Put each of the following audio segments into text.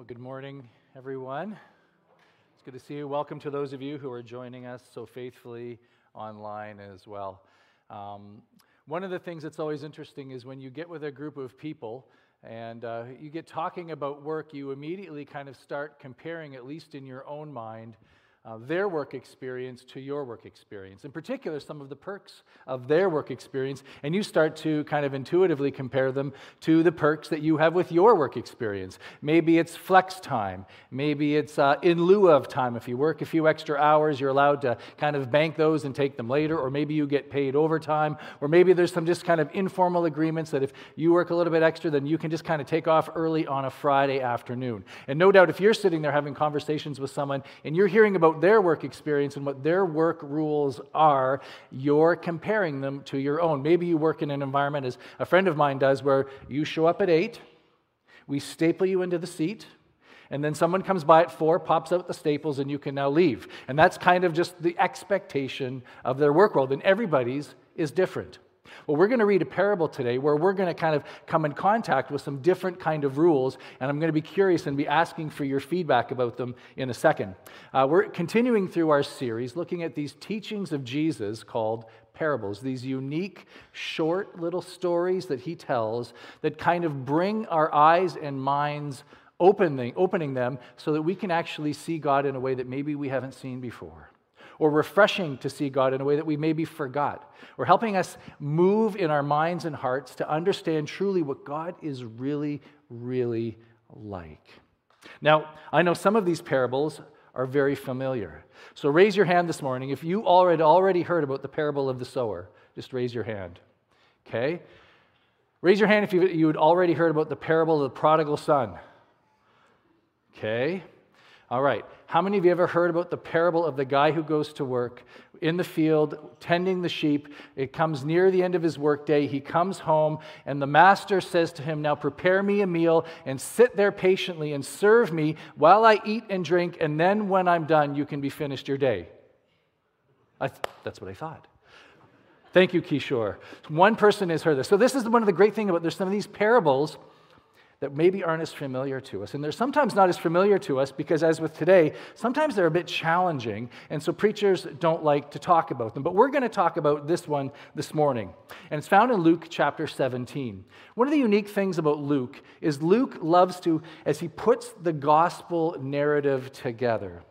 Well, good morning, everyone. It's good to see you. Welcome to those of you who are joining us so faithfully online as well. Um, one of the things that's always interesting is when you get with a group of people and uh, you get talking about work, you immediately kind of start comparing, at least in your own mind, uh, their work experience to your work experience. In particular, some of the perks of their work experience, and you start to kind of intuitively compare them to the perks that you have with your work experience. Maybe it's flex time, maybe it's uh, in lieu of time. If you work a few extra hours, you're allowed to kind of bank those and take them later, or maybe you get paid overtime, or maybe there's some just kind of informal agreements that if you work a little bit extra, then you can just kind of take off early on a Friday afternoon. And no doubt, if you're sitting there having conversations with someone and you're hearing about their work experience and what their work rules are, you're comparing them to your own. Maybe you work in an environment, as a friend of mine does, where you show up at 8, we staple you into the seat, and then someone comes by at 4, pops out the staples, and you can now leave. And that's kind of just the expectation of their work world, and everybody's is different. Well, we're going to read a parable today where we're going to kind of come in contact with some different kind of rules, and I'm going to be curious and be asking for your feedback about them in a second. Uh, we're continuing through our series looking at these teachings of Jesus called parables, these unique, short little stories that he tells that kind of bring our eyes and minds opening, opening them so that we can actually see God in a way that maybe we haven't seen before or refreshing to see God in a way that we maybe forgot, or helping us move in our minds and hearts to understand truly what God is really, really like. Now, I know some of these parables are very familiar. So raise your hand this morning if you already already heard about the parable of the sower. Just raise your hand. Okay? Raise your hand if you, you had already heard about the parable of the prodigal son. Okay? All right. How many of you ever heard about the parable of the guy who goes to work in the field tending the sheep? It comes near the end of his workday. He comes home, and the master says to him, Now prepare me a meal and sit there patiently and serve me while I eat and drink, and then when I'm done, you can be finished your day. Th- that's what I thought. Thank you, Kishore. One person has heard this. So, this is one of the great things about there's some of these parables that maybe aren't as familiar to us. And they're sometimes not as familiar to us because, as with today, sometimes they're a bit challenging, and so preachers don't like to talk about them. But we're going to talk about this one this morning, and it's found in Luke chapter 17. One of the unique things about Luke is Luke loves to, as he puts the gospel narrative together,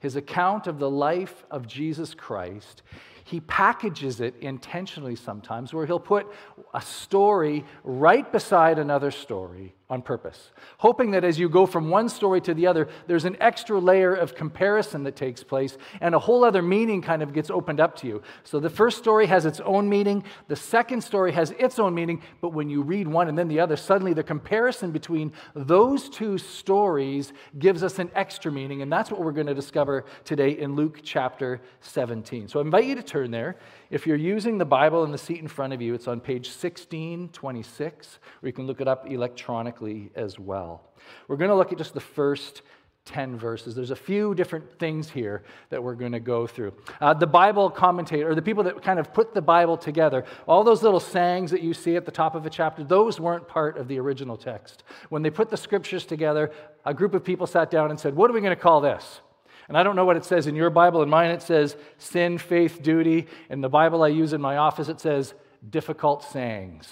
his account of the life of Jesus Christ, he packages it intentionally sometimes where he'll put a story right beside another story on purpose, hoping that as you go from one story to the other, there's an extra layer of comparison that takes place and a whole other meaning kind of gets opened up to you. So the first story has its own meaning, the second story has its own meaning, but when you read one and then the other, suddenly the comparison between those two stories gives us an extra meaning, and that's what we're going to discover today in Luke chapter 17. So I invite you to turn there. If you're using the Bible in the seat in front of you, it's on page 1626, or you can look it up electronically as well. We're going to look at just the first 10 verses. There's a few different things here that we're going to go through. Uh, the Bible commentator, or the people that kind of put the Bible together, all those little sayings that you see at the top of a chapter, those weren't part of the original text. When they put the scriptures together, a group of people sat down and said, What are we going to call this? And I don't know what it says in your Bible. In mine, it says sin, faith, duty. In the Bible I use in my office, it says difficult sayings.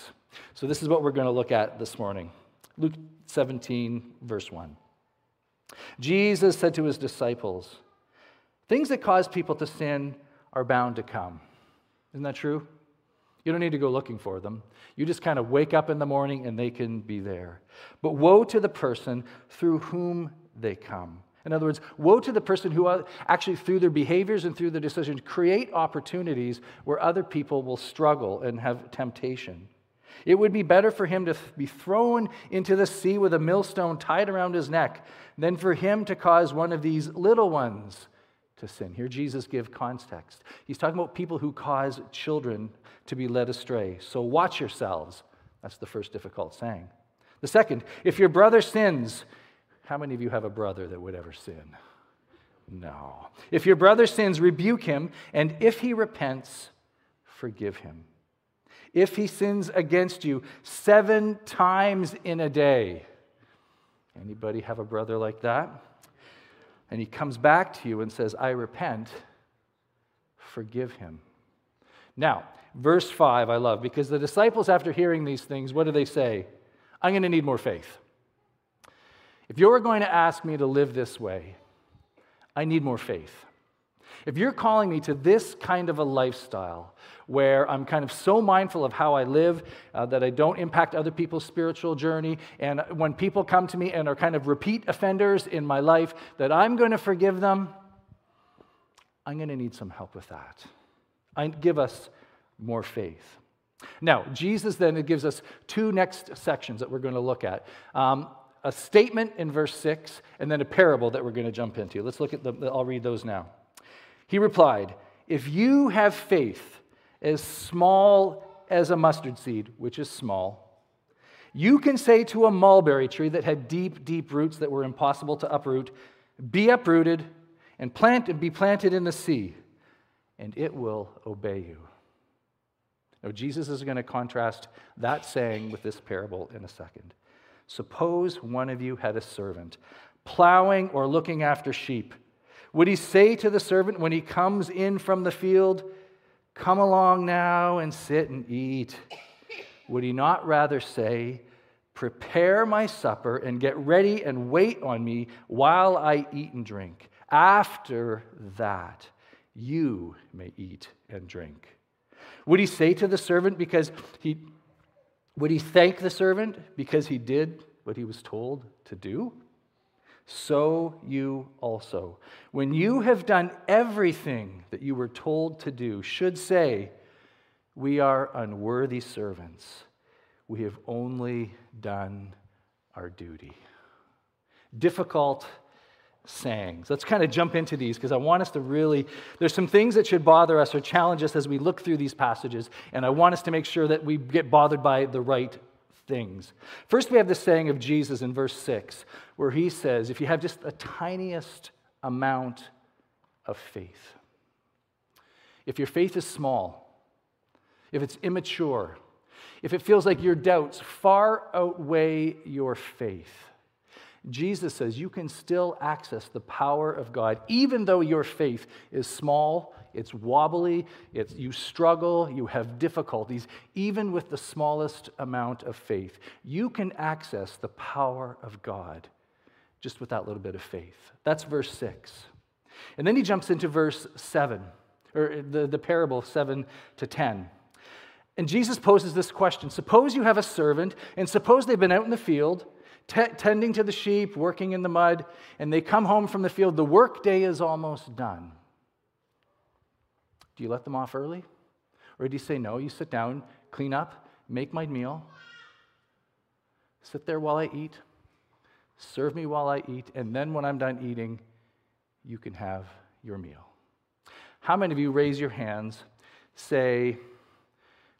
So this is what we're going to look at this morning. Luke 17, verse 1. Jesus said to his disciples, Things that cause people to sin are bound to come. Isn't that true? You don't need to go looking for them. You just kind of wake up in the morning and they can be there. But woe to the person through whom they come. In other words, woe to the person who actually, through their behaviors and through their decisions, create opportunities where other people will struggle and have temptation. It would be better for him to be thrown into the sea with a millstone tied around his neck than for him to cause one of these little ones to sin. Here, Jesus gives context. He's talking about people who cause children to be led astray. So watch yourselves. That's the first difficult saying. The second, if your brother sins, how many of you have a brother that would ever sin? No. If your brother sins, rebuke him, and if he repents, forgive him. If he sins against you seven times in a day, Anybody have a brother like that? And he comes back to you and says, I repent, forgive him. Now, verse 5 I love because the disciples, after hearing these things, what do they say? I'm going to need more faith. If you're going to ask me to live this way, I need more faith. If you're calling me to this kind of a lifestyle where I'm kind of so mindful of how I live uh, that I don't impact other people's spiritual journey, and when people come to me and are kind of repeat offenders in my life, that I'm going to forgive them, I'm going to need some help with that. I give us more faith. Now, Jesus then gives us two next sections that we're going to look at. Um, a statement in verse 6, and then a parable that we're going to jump into. Let's look at the, I'll read those now. He replied, If you have faith as small as a mustard seed, which is small, you can say to a mulberry tree that had deep, deep roots that were impossible to uproot, Be uprooted and plant and be planted in the sea, and it will obey you. Now, Jesus is going to contrast that saying with this parable in a second. Suppose one of you had a servant plowing or looking after sheep. Would he say to the servant when he comes in from the field, Come along now and sit and eat? Would he not rather say, Prepare my supper and get ready and wait on me while I eat and drink? After that, you may eat and drink. Would he say to the servant because he would he thank the servant because he did what he was told to do? So you also, when you have done everything that you were told to do, should say, We are unworthy servants. We have only done our duty. Difficult sayings. Let's kind of jump into these because I want us to really, there's some things that should bother us or challenge us as we look through these passages, and I want us to make sure that we get bothered by the right things. First, we have the saying of Jesus in verse 6, where he says, If you have just the tiniest amount of faith, if your faith is small, if it's immature, if it feels like your doubts far outweigh your faith, Jesus says you can still access the power of God, even though your faith is small, it's wobbly, it's, you struggle, you have difficulties, even with the smallest amount of faith. You can access the power of God just with that little bit of faith. That's verse 6. And then he jumps into verse 7, or the, the parable 7 to 10. And Jesus poses this question Suppose you have a servant, and suppose they've been out in the field t- tending to the sheep, working in the mud, and they come home from the field. The workday is almost done. Do you let them off early? Or do you say, no, you sit down, clean up, make my meal, sit there while I eat, serve me while I eat, and then when I'm done eating, you can have your meal? How many of you raise your hands, say,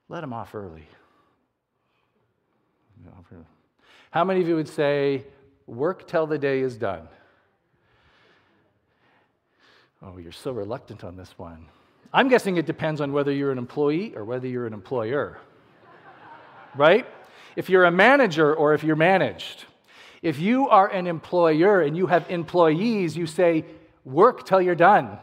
let them off early? How many of you would say, work till the day is done? Oh, you're so reluctant on this one. I'm guessing it depends on whether you're an employee or whether you're an employer. right? If you're a manager or if you're managed. If you are an employer and you have employees, you say, work till you're done.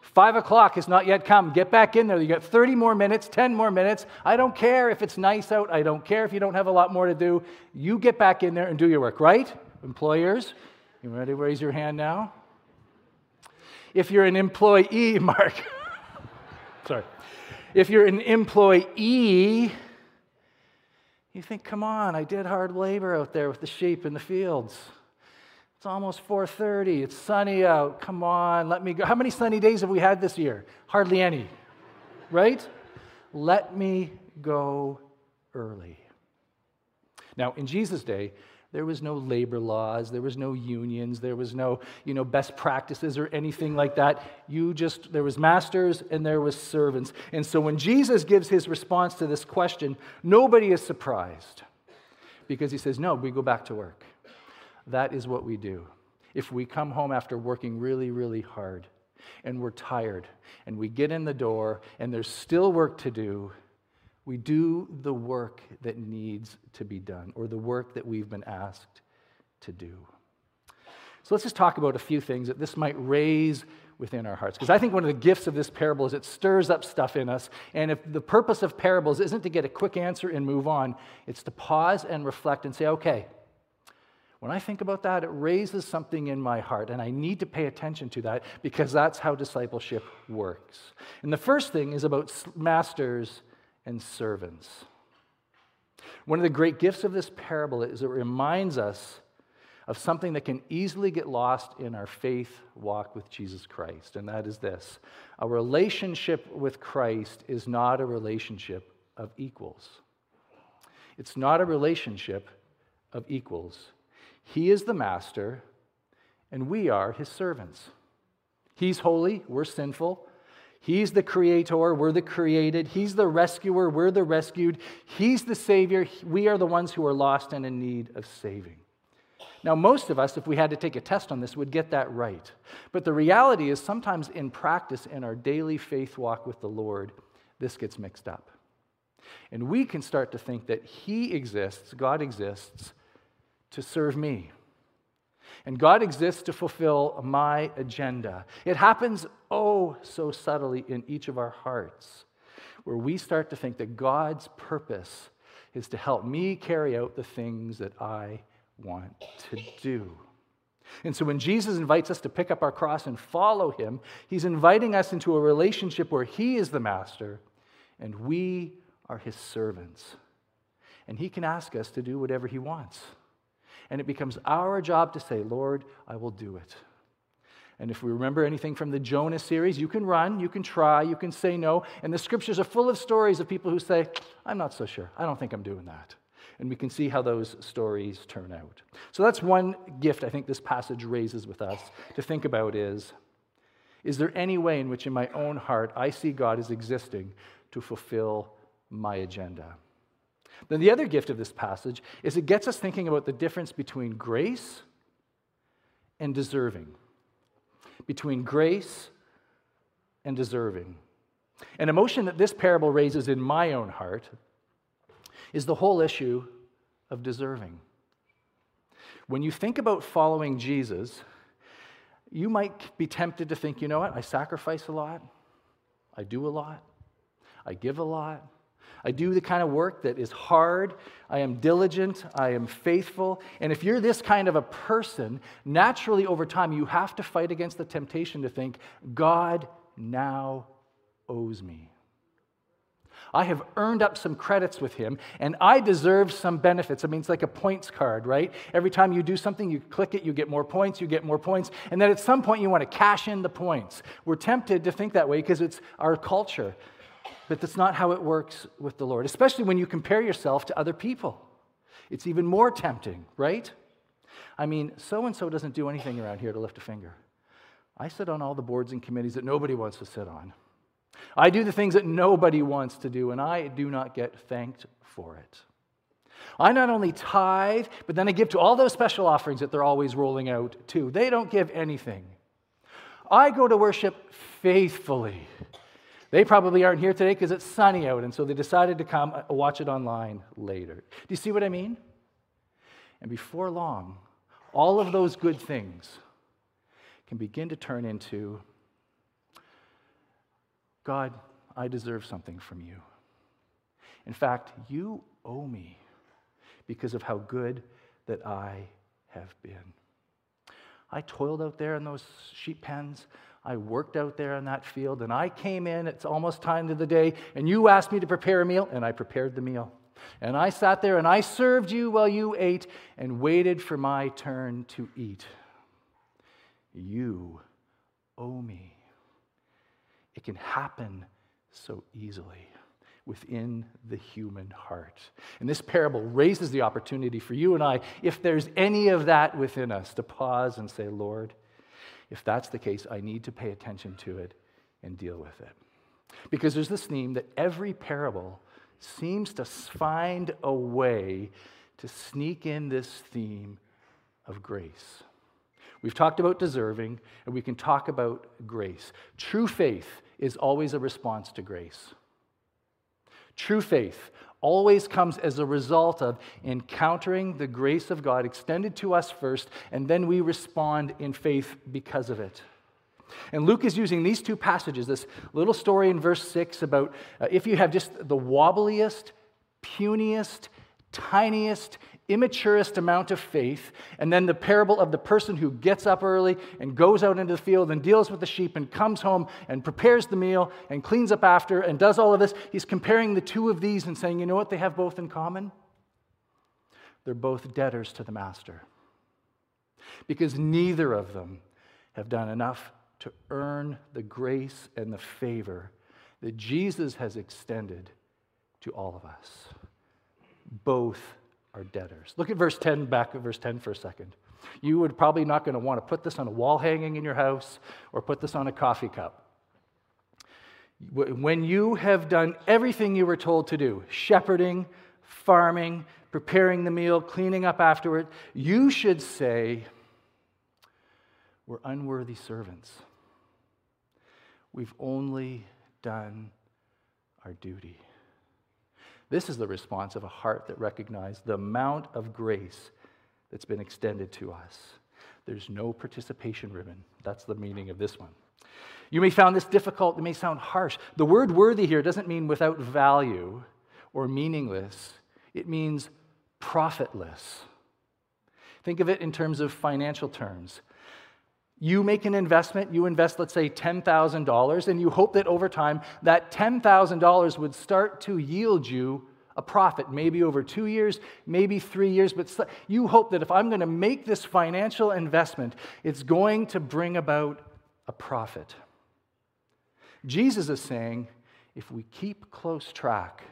Five o'clock has not yet come. Get back in there. You got 30 more minutes, 10 more minutes. I don't care if it's nice out. I don't care if you don't have a lot more to do. You get back in there and do your work, right? Employers, you ready to raise your hand now? If you're an employee, Mark, sorry. If you're an employee, you think, come on, I did hard labor out there with the sheep in the fields. It's almost 4:30. It's sunny out. Come on, let me go. How many sunny days have we had this year? Hardly any. right? Let me go early. Now, in Jesus' day, there was no labor laws, there was no unions, there was no, you know, best practices or anything like that. You just there was masters and there was servants. And so when Jesus gives his response to this question, nobody is surprised. Because he says, "No, we go back to work." that is what we do. If we come home after working really, really hard and we're tired and we get in the door and there's still work to do, we do the work that needs to be done or the work that we've been asked to do. So let's just talk about a few things that this might raise within our hearts. Because I think one of the gifts of this parable is it stirs up stuff in us. And if the purpose of parables isn't to get a quick answer and move on, it's to pause and reflect and say, okay, when I think about that, it raises something in my heart, and I need to pay attention to that because that's how discipleship works. And the first thing is about masters and servants. One of the great gifts of this parable is it reminds us of something that can easily get lost in our faith walk with Jesus Christ, and that is this a relationship with Christ is not a relationship of equals. It's not a relationship of equals. He is the master, and we are his servants. He's holy, we're sinful. He's the creator, we're the created. He's the rescuer, we're the rescued. He's the savior, we are the ones who are lost and in need of saving. Now, most of us, if we had to take a test on this, would get that right. But the reality is, sometimes in practice, in our daily faith walk with the Lord, this gets mixed up. And we can start to think that He exists, God exists, to serve me. And God exists to fulfill my agenda. It happens, oh, so subtly in each of our hearts, where we start to think that God's purpose is to help me carry out the things that I want to do. And so when Jesus invites us to pick up our cross and follow him, he's inviting us into a relationship where he is the master and we are his servants. And he can ask us to do whatever he wants. And it becomes our job to say, Lord, I will do it. And if we remember anything from the Jonah series, you can run, you can try, you can say no. And the scriptures are full of stories of people who say, I'm not so sure. I don't think I'm doing that and we can see how those stories turn out. So that's one gift I think this passage raises with us to think about is is there any way in which in my own heart I see God as existing to fulfill my agenda? Then the other gift of this passage is it gets us thinking about the difference between grace and deserving. Between grace and deserving. An emotion that this parable raises in my own heart is the whole issue of deserving. When you think about following Jesus, you might be tempted to think, you know what, I sacrifice a lot, I do a lot, I give a lot. I do the kind of work that is hard. I am diligent. I am faithful. And if you're this kind of a person, naturally over time, you have to fight against the temptation to think, God now owes me. I have earned up some credits with him and I deserve some benefits. I mean, it's like a points card, right? Every time you do something, you click it, you get more points, you get more points, and then at some point you want to cash in the points. We're tempted to think that way because it's our culture. But that's not how it works with the Lord, especially when you compare yourself to other people. It's even more tempting, right? I mean, so and so doesn't do anything around here to lift a finger. I sit on all the boards and committees that nobody wants to sit on. I do the things that nobody wants to do, and I do not get thanked for it. I not only tithe, but then I give to all those special offerings that they're always rolling out too. They don't give anything. I go to worship faithfully. They probably aren't here today because it's sunny out, and so they decided to come uh, watch it online later. Do you see what I mean? And before long, all of those good things can begin to turn into God, I deserve something from you. In fact, you owe me because of how good that I have been. I toiled out there in those sheep pens. I worked out there in that field, and I came in. It's almost time to the day, and you asked me to prepare a meal, and I prepared the meal. And I sat there and I served you while you ate and waited for my turn to eat. You owe me. It can happen so easily within the human heart. And this parable raises the opportunity for you and I, if there's any of that within us, to pause and say, Lord, if that's the case, I need to pay attention to it and deal with it. Because there's this theme that every parable seems to find a way to sneak in this theme of grace. We've talked about deserving, and we can talk about grace. True faith is always a response to grace. True faith always comes as a result of encountering the grace of God extended to us first, and then we respond in faith because of it. And Luke is using these two passages, this little story in verse 6 about uh, if you have just the wobbliest, puniest, tiniest, immaturest amount of faith, and then the parable of the person who gets up early and goes out into the field and deals with the sheep and comes home and prepares the meal and cleans up after and does all of this, he's comparing the two of these and saying, you know what they have both in common? They're both debtors to the master. Because neither of them have done enough to earn the grace and the favor that Jesus has extended to all of us. Both are debtors. Look at verse 10, back at verse 10 for a second. You would probably not going to want to put this on a wall hanging in your house or put this on a coffee cup. When you have done everything you were told to do, shepherding, farming, preparing the meal, cleaning up afterward, you should say, We're unworthy servants. We've only done our duty. This is the response of a heart that recognizes the amount of grace that's been extended to us. There's no participation ribbon. That's the meaning of this one. You may find this difficult, it may sound harsh. The word worthy here doesn't mean without value or meaningless, it means profitless. Think of it in terms of financial terms. You make an investment, you invest, let's say, $10,000, and you hope that over time that $10,000 would start to yield you a profit, maybe over two years, maybe three years, but you hope that if I'm going to make this financial investment, it's going to bring about a profit. Jesus is saying if we keep close track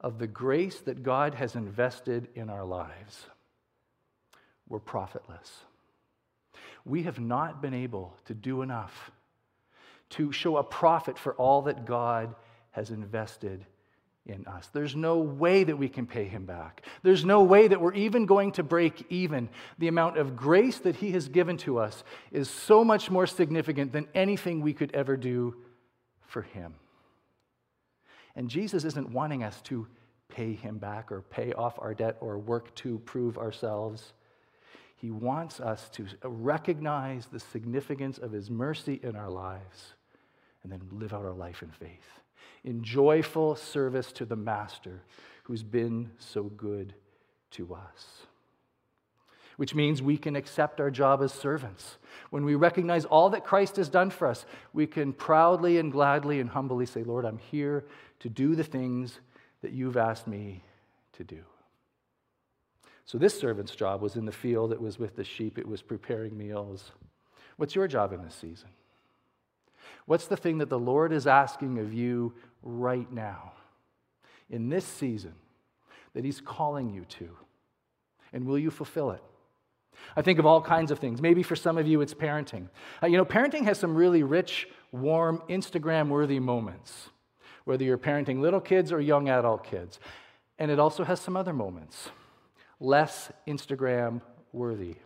of the grace that God has invested in our lives, we're profitless we have not been able to do enough to show a profit for all that God has invested in us. There's no way that we can pay him back. There's no way that we're even going to break even. The amount of grace that he has given to us is so much more significant than anything we could ever do for him. And Jesus isn't wanting us to pay him back or pay off our debt or work to prove ourselves. He wants us to recognize the significance of His mercy in our lives and then live out our life in faith, in joyful service to the Master who's been so good to us. Which means we can accept our job as servants. When we recognize all that Christ has done for us, we can proudly and gladly and humbly say, Lord, I'm here to do the things that you've asked me to do. So this servant's job was in the field, it was with the sheep, it was preparing meals. What's your job in this season? What's the thing that the Lord is asking of you right now, in this season, that He's calling you to? And will you fulfill it? I think of all kinds of things. Maybe for some of you, it's parenting. Uh, you know, parenting has some really rich, warm, Instagram worthy moments, whether you're parenting little kids or young adult kids. And it also has some other moments less Instagram worthy.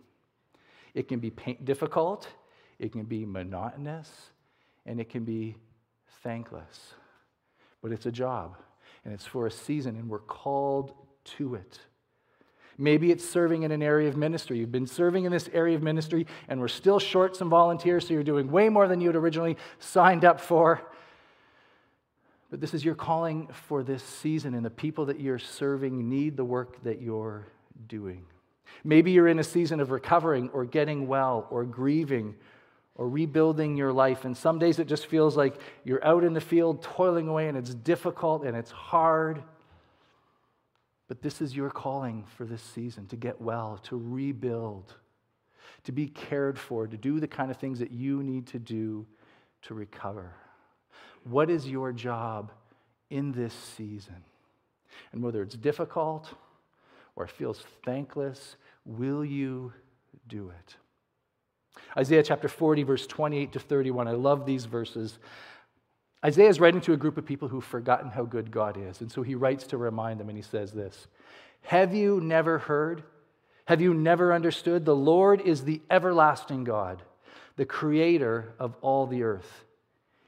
It can be difficult, it can be monotonous, and it can be thankless. But it's a job, and it's for a season, and we're called to it. Maybe it's serving in an area of ministry. You've been serving in this area of ministry, and we're still short some volunteers, so you're doing way more than you had originally signed up for. But this is your calling for this season, and the people that you're serving need the work that you're doing. Maybe you're in a season of recovering or getting well or grieving or rebuilding your life. And some days it just feels like you're out in the field toiling away and it's difficult and it's hard. But this is your calling for this season to get well, to rebuild, to be cared for, to do the kind of things that you need to do to recover. What is your job in this season? And whether it's difficult, or feels thankless, will you do it? Isaiah chapter 40, verse 28 to 31. I love these verses. Isaiah is writing to a group of people who've forgotten how good God is. And so he writes to remind them, and he says this Have you never heard? Have you never understood? The Lord is the everlasting God, the creator of all the earth.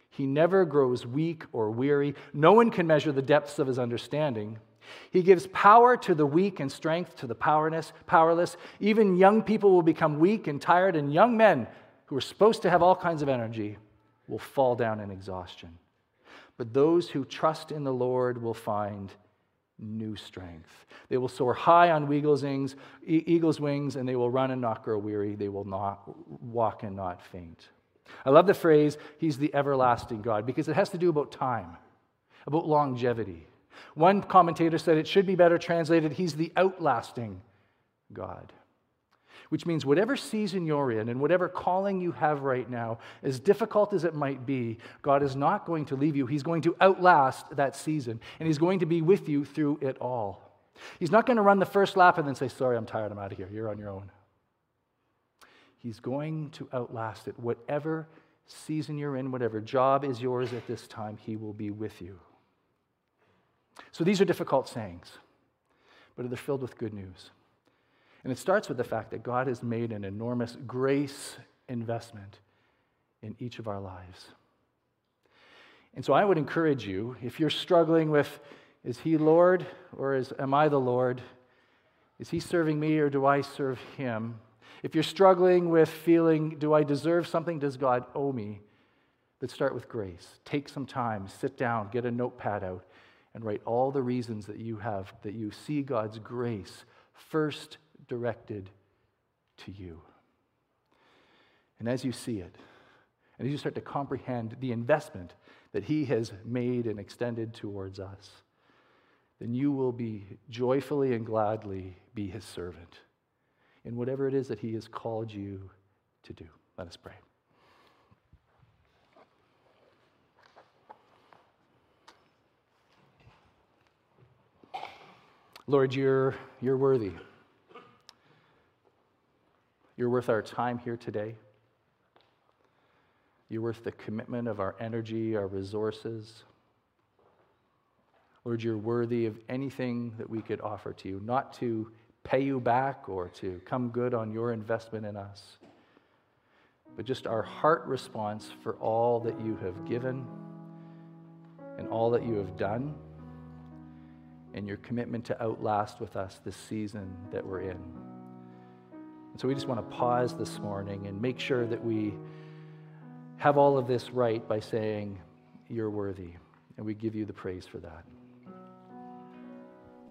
He never grows weak or weary. No one can measure the depths of his understanding. He gives power to the weak and strength to the powerless. Powerless. Even young people will become weak and tired, and young men who are supposed to have all kinds of energy will fall down in exhaustion. But those who trust in the Lord will find new strength. They will soar high on eagle's wings, eagle's wings, and they will run and not grow weary. They will not walk and not faint. I love the phrase, He's the everlasting God, because it has to do about time, about longevity. One commentator said it should be better translated, He's the outlasting God which means whatever season you're in and whatever calling you have right now, as difficult as it might be, God is not going to leave you. He's going to outlast that season, and He's going to be with you through it all. He's not going to run the first lap and then say, Sorry, I'm tired, I'm out of here. You're on your own. He's going to outlast it. Whatever season you're in, whatever job is yours at this time, He will be with you. So these are difficult sayings, but they're filled with good news. And it starts with the fact that God has made an enormous grace investment in each of our lives. And so I would encourage you, if you're struggling with, is he Lord or is, am I the Lord? Is he serving me or do I serve him? If you're struggling with feeling, do I deserve something? Does God owe me? Let's start with grace. Take some time, sit down, get a notepad out, and write all the reasons that you have, that you see God's grace first directed to you. And as you see it, and as you start to comprehend the investment that He has made and extended towards us, then you will be joyfully and gladly be His servant in whatever it is that He has called you to do. Let us pray. Lord, you're, you're worthy. You're worth our time here today. You're worth the commitment of our energy, our resources. Lord, you're worthy of anything that we could offer to you, not to pay you back or to come good on your investment in us, but just our heart response for all that you have given and all that you have done and your commitment to outlast with us this season that we're in. And so we just want to pause this morning and make sure that we have all of this right by saying, You're worthy. And we give you the praise for that.